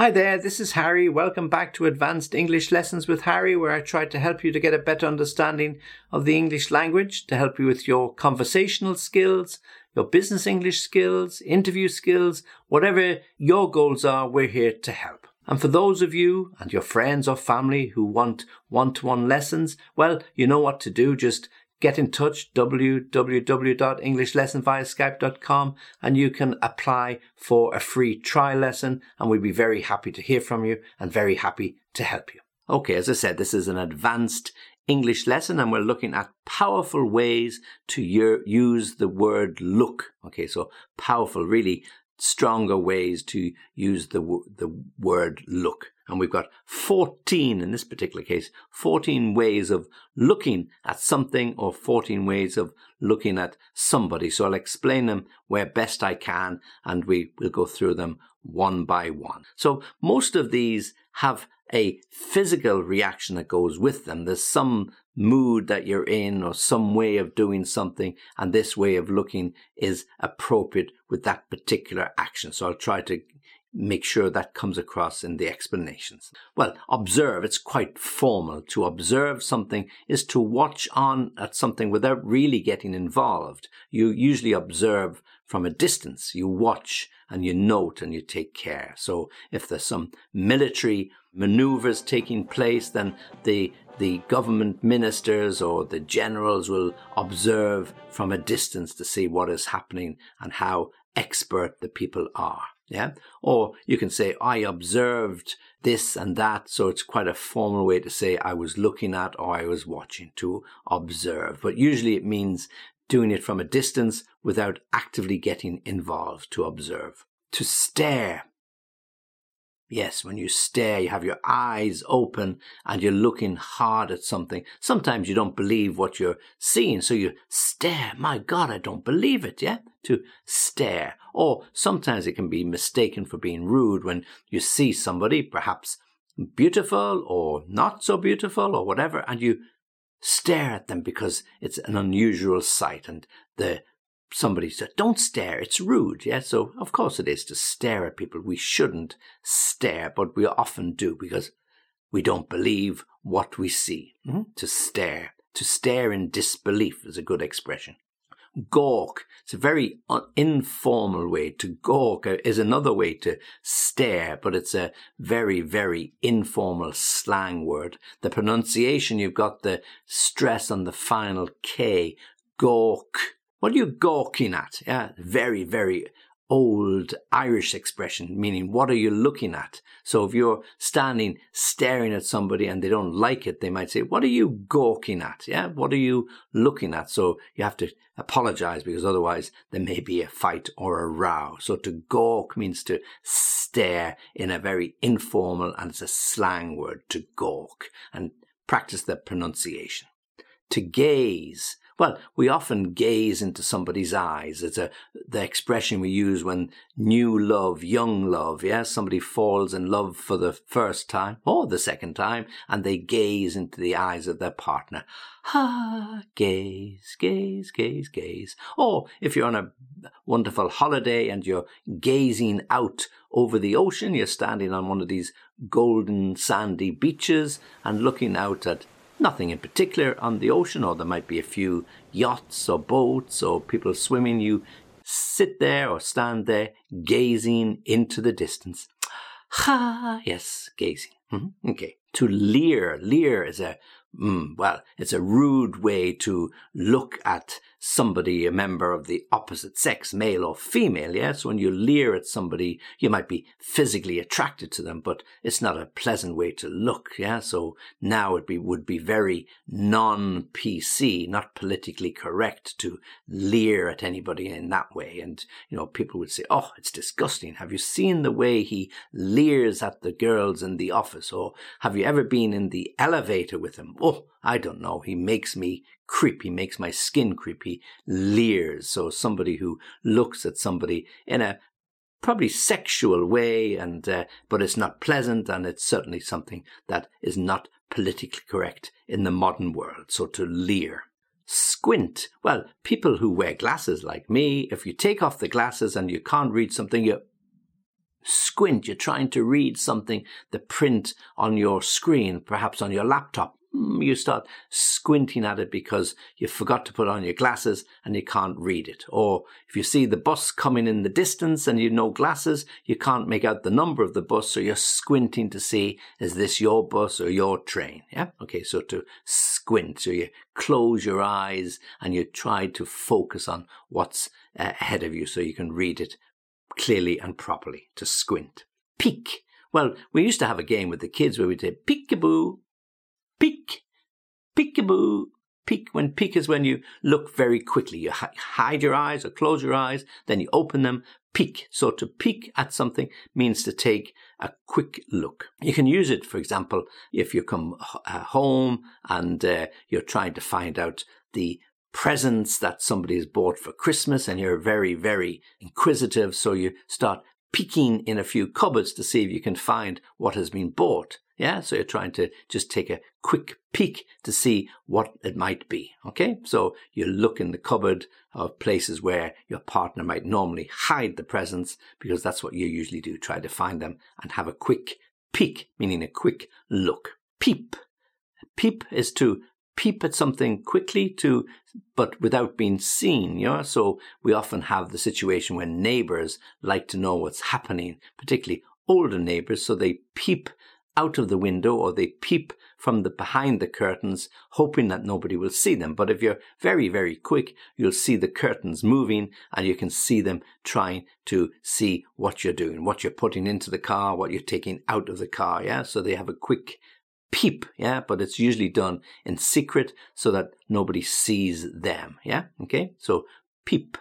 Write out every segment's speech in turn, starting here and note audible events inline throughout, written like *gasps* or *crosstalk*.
Hi there, this is Harry. Welcome back to Advanced English Lessons with Harry, where I try to help you to get a better understanding of the English language, to help you with your conversational skills, your business English skills, interview skills, whatever your goals are, we're here to help. And for those of you and your friends or family who want one to one lessons, well, you know what to do. Just get in touch www.englishlessonviaskype.com and you can apply for a free trial lesson and we'd be very happy to hear from you and very happy to help you. Okay, as I said, this is an advanced English lesson and we're looking at powerful ways to use the word look. Okay, so powerful, really stronger ways to use the, the word look. And we've got 14 in this particular case, 14 ways of looking at something or 14 ways of looking at somebody. So I'll explain them where best I can and we will go through them one by one. So most of these have a physical reaction that goes with them. There's some mood that you're in or some way of doing something and this way of looking is appropriate with that particular action. So I'll try to make sure that comes across in the explanations. Well, observe, it's quite formal. To observe something is to watch on at something without really getting involved. You usually observe from a distance. You watch and you note and you take care. So if there's some military maneuvers taking place, then the the government ministers or the generals will observe from a distance to see what is happening and how expert the people are. Yeah. Or you can say, I observed this and that. So it's quite a formal way to say I was looking at or I was watching to observe. But usually it means doing it from a distance without actively getting involved to observe. To stare Yes, when you stare, you have your eyes open and you're looking hard at something. Sometimes you don't believe what you're seeing, so you stare. My God, I don't believe it, yeah? To stare. Or sometimes it can be mistaken for being rude when you see somebody, perhaps beautiful or not so beautiful or whatever, and you stare at them because it's an unusual sight and the somebody said, don't stare, it's rude. Yeah, so of course it is to stare at people. We shouldn't stare, but we often do because we don't believe what we see. Mm-hmm. To stare, to stare in disbelief is a good expression. Gawk, it's a very informal way. To gawk uh, is another way to stare, but it's a very, very informal slang word. The pronunciation, you've got the stress on the final K, gawk what are you gawking at? Yeah, very, very old Irish expression, meaning what are you looking at? So if you're standing staring at somebody and they don't like it, they might say, what are you gawking at? Yeah, what are you looking at? So you have to apologize because otherwise there may be a fight or a row. So to gawk means to stare in a very informal and it's a slang word to gawk and practice the pronunciation. To gaze well, we often gaze into somebody's eyes. It's a, the expression we use when new love, young love, yeah, somebody falls in love for the first time or the second time and they gaze into the eyes of their partner. Ah, gaze, gaze, gaze, gaze. Or if you're on a wonderful holiday and you're gazing out over the ocean, you're standing on one of these golden sandy beaches and looking out at nothing in particular on the ocean, or there might be a few yachts or boats or people swimming. You sit there or stand there gazing into the distance. *sighs* Ha, yes, gazing. Mm-hmm. Okay. To leer. Leer is a Mm, well, it's a rude way to look at somebody, a member of the opposite sex, male or female. Yes, when you leer at somebody, you might be physically attracted to them, but it's not a pleasant way to look. Yeah, so now it be, would be very non-PC, not politically correct to leer at anybody in that way. And you know, people would say, "Oh, it's disgusting. Have you seen the way he leers at the girls in the office? Or have you ever been in the elevator with him?" oh, I don't know, he makes me creep, he makes my skin creepy, leers. So somebody who looks at somebody in a probably sexual way, and uh, but it's not pleasant, and it's certainly something that is not politically correct in the modern world. So to leer. Squint. Well, people who wear glasses like me, if you take off the glasses and you can't read something, you squint. You're trying to read something, the print on your screen, perhaps on your laptop. Hmm, you start squinting at it because you forgot to put on your glasses and you can't read it. Or if you see the bus coming in the distance and you no glasses, you can't make out the number of the bus, so you're squinting to see is this your bus or your train? Yeah. Okay. So to squint, so you close your eyes and you try to focus on what's uh, ahead of you so you can read it clearly and properly. To squint. Peek. Well, we used to have a game with the kids where we'd say peekaboo, peek, peekaboo, peek. When peek is when you look very quickly. You hide your eyes or close your eyes, then you open them, peek. So to peek at something means to take a quick look. You can use it, for example, if you come uh, home and uh, you're trying to find out the presents that somebody has bought for Christmas and you're very, very inquisitive. So you start peeking in a few cupboards to see if you can find what has been bought. Yeah, so you're trying to just take a quick peek to see what it might be. Okay, so you look in the cupboard of places where your partner might normally hide the presents because that's what you usually do. Try to find them and have a quick peek, meaning a quick look. Peep. Peep is to peep at something quickly to, but without being seen, you know? So we often have the situation when neighbors like to know what's happening, particularly older neighbors. So they peep out of the window or they peep from the behind the curtains, hoping that nobody will see them. But if you're very, very quick, you'll see the curtains moving and you can see them trying to see what you're doing, what you're putting into the car, what you're taking out of the car. Yeah. So they have a quick peep. Yeah. But it's usually done in secret so that nobody sees them. Yeah. Okay. So peep.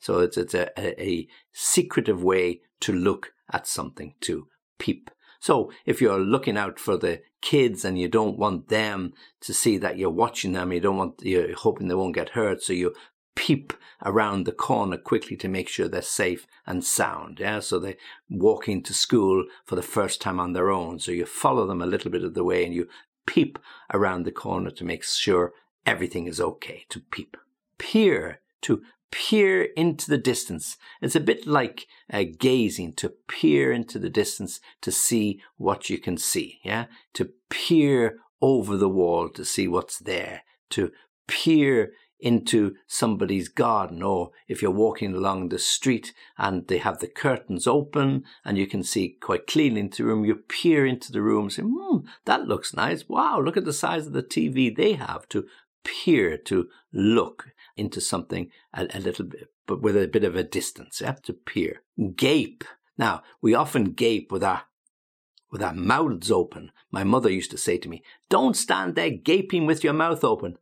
So it's, it's a, a, a secretive way to look at something, to peep. So if you're looking out for the kids and you don't want them to see that you're watching them, you don't want, you're hoping they won't get hurt. So you peep around the corner quickly to make sure they're safe and sound. Yeah. So they're walking to school for the first time on their own. So you follow them a little bit of the way and you peep around the corner to make sure everything is okay to peep. Peer to peer into the distance. It's a bit like uh, gazing, to peer into the distance to see what you can see. Yeah. To peer over the wall to see what's there. To peer into somebody's garden or if you're walking along the street and they have the curtains open and you can see quite clearly into the room, you peer into the room and say, hmm, that looks nice. Wow, look at the size of the TV they have to peer, to look into something a, a little bit, but with a bit of a distance, yeah, to peer. Gape. Now, we often gape with our with our mouths open. My mother used to say to me, Don't stand there gaping with your mouth open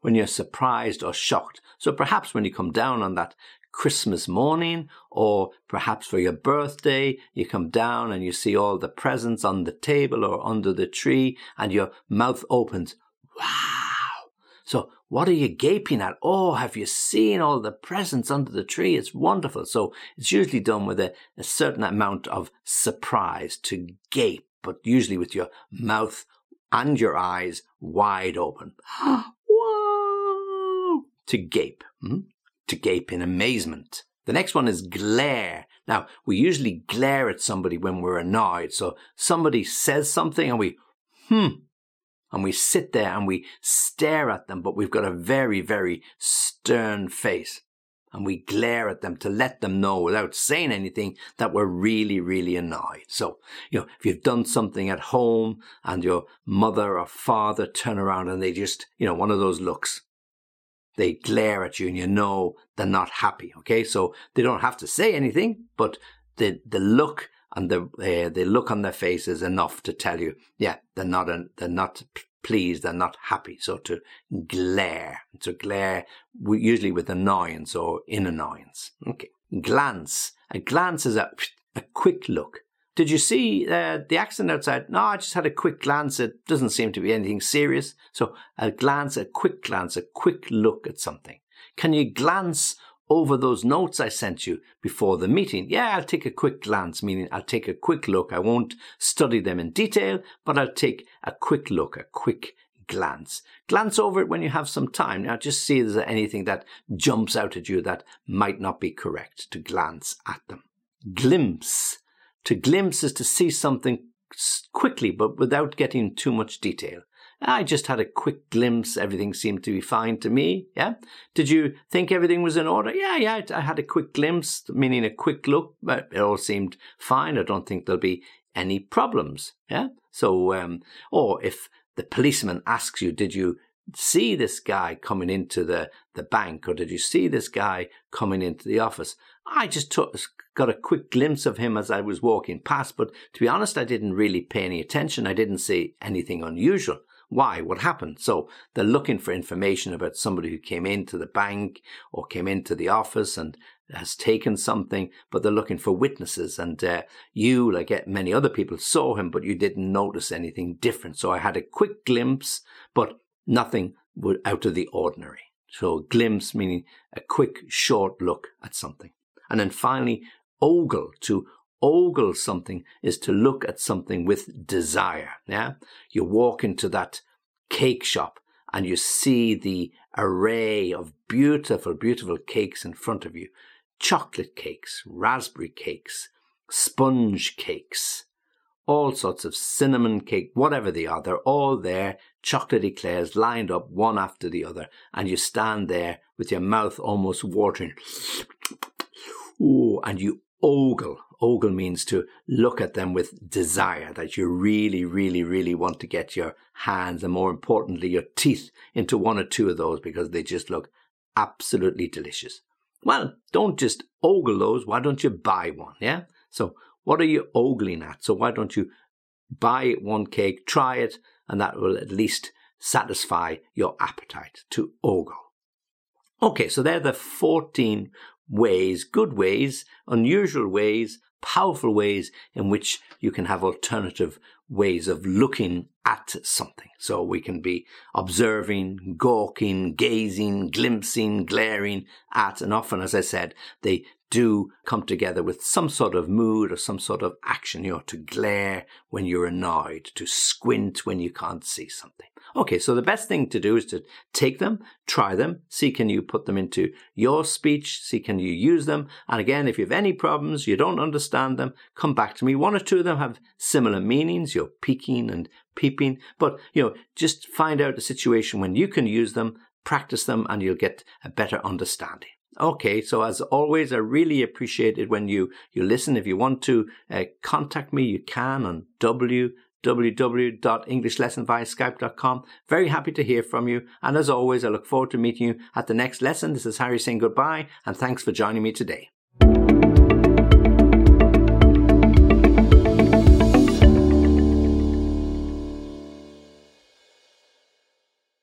when you're surprised or shocked. So perhaps when you come down on that Christmas morning, or perhaps for your birthday, you come down and you see all the presents on the table or under the tree, and your mouth opens. Wow! So what are you gaping at? Oh, have you seen all the presents under the tree? It's wonderful. So it's usually done with a, a certain amount of surprise to gape, but usually with your mouth and your eyes wide open. *gasps* *gasps* Whoa! To gape. Hmm? To gape in amazement. The next one is glare. Now, we usually glare at somebody when we're annoyed. So somebody says something and we, hmm, and we sit there and we stare at them, but we've got a very, very stern face. And we glare at them to let them know without saying anything that we're really, really annoyed. So, you know, if you've done something at home and your mother or father turn around and they just, you know, one of those looks, they glare at you and you know they're not happy. Okay. So they don't have to say anything, but the, the look and the uh, the look on their face is enough to tell you, yeah, they're not they're not pleased, they're not happy. So to glare, to glare usually with annoyance or in annoyance. Okay, glance. A glance is a a quick look. Did you see uh, the accident outside? No, I just had a quick glance. It doesn't seem to be anything serious. So a glance, a quick glance, a quick look at something. Can you glance over those notes I sent you before the meeting. Yeah, I'll take a quick glance, meaning I'll take a quick look. I won't study them in detail, but I'll take a quick look, a quick glance. Glance over it when you have some time. Now just see if there's anything that jumps out at you that might not be correct to glance at them. glimpse. To glimpse is to see something quickly, but without getting too much detail. I just had a quick glimpse. Everything seemed to be fine to me. Yeah. Did you think everything was in order? Yeah, yeah. I had a quick glimpse, meaning a quick look, but it all seemed fine. I don't think there'll be any problems. Yeah. So, um, or if the policeman asks you, did you see this guy coming into the, the bank or did you see this guy coming into the office? I just took, got a quick glimpse of him as I was walking past, but to be honest, I didn't really pay any attention. I didn't see anything unusual. Why? What happened? So they're looking for information about somebody who came into the bank or came into the office and has taken something, but they're looking for witnesses. And uh, you, like many other people, saw him, but you didn't notice anything different. So I had a quick glimpse, but nothing out of the ordinary. So glimpse meaning a quick, short look at something. And then finally, ogle, to ogle something is to look at something with desire. Yeah. You walk into that cake shop and you see the array of beautiful, beautiful cakes in front of you. Chocolate cakes, raspberry cakes, sponge cakes, all sorts of cinnamon cake, whatever they are, they're all there, chocolate eclairs lined up one after the other, and you stand there with your mouth almost watering. Ooh, and you ogle. Ogle means to look at them with desire, that you really, really, really want to get your hands and more importantly, your teeth into one or two of those because they just look absolutely delicious. Well, don't just ogle those. Why don't you buy one? Yeah. So what are you ogling at? So why don't you buy one cake, try it, and that will at least satisfy your appetite to ogle. Okay, so they're the 14 ways, good ways, unusual ways, powerful ways in which you can have alternative ways of looking at something. So we can be observing, gawking, gazing, glimpsing, glaring at, and often, as I said, they do come together with some sort of mood or some sort of action. You know, to glare when you're annoyed, to squint when you can't see something. Okay, so the best thing to do is to take them, try them, see can you put them into your speech, see can you use them. And again, if you have any problems, you don't understand them, come back to me. One or two of them have similar meanings. You're peeking and peeping, but you know, just find out a situation when you can use them, practice them, and you'll get a better understanding. Okay, so as always, I really appreciate it when you, you listen. If you want to uh, contact me, you can on www.englishlessonviaskype.com. Very happy to hear from you. And as always, I look forward to meeting you at the next lesson. This is Harry saying goodbye and thanks for joining me today.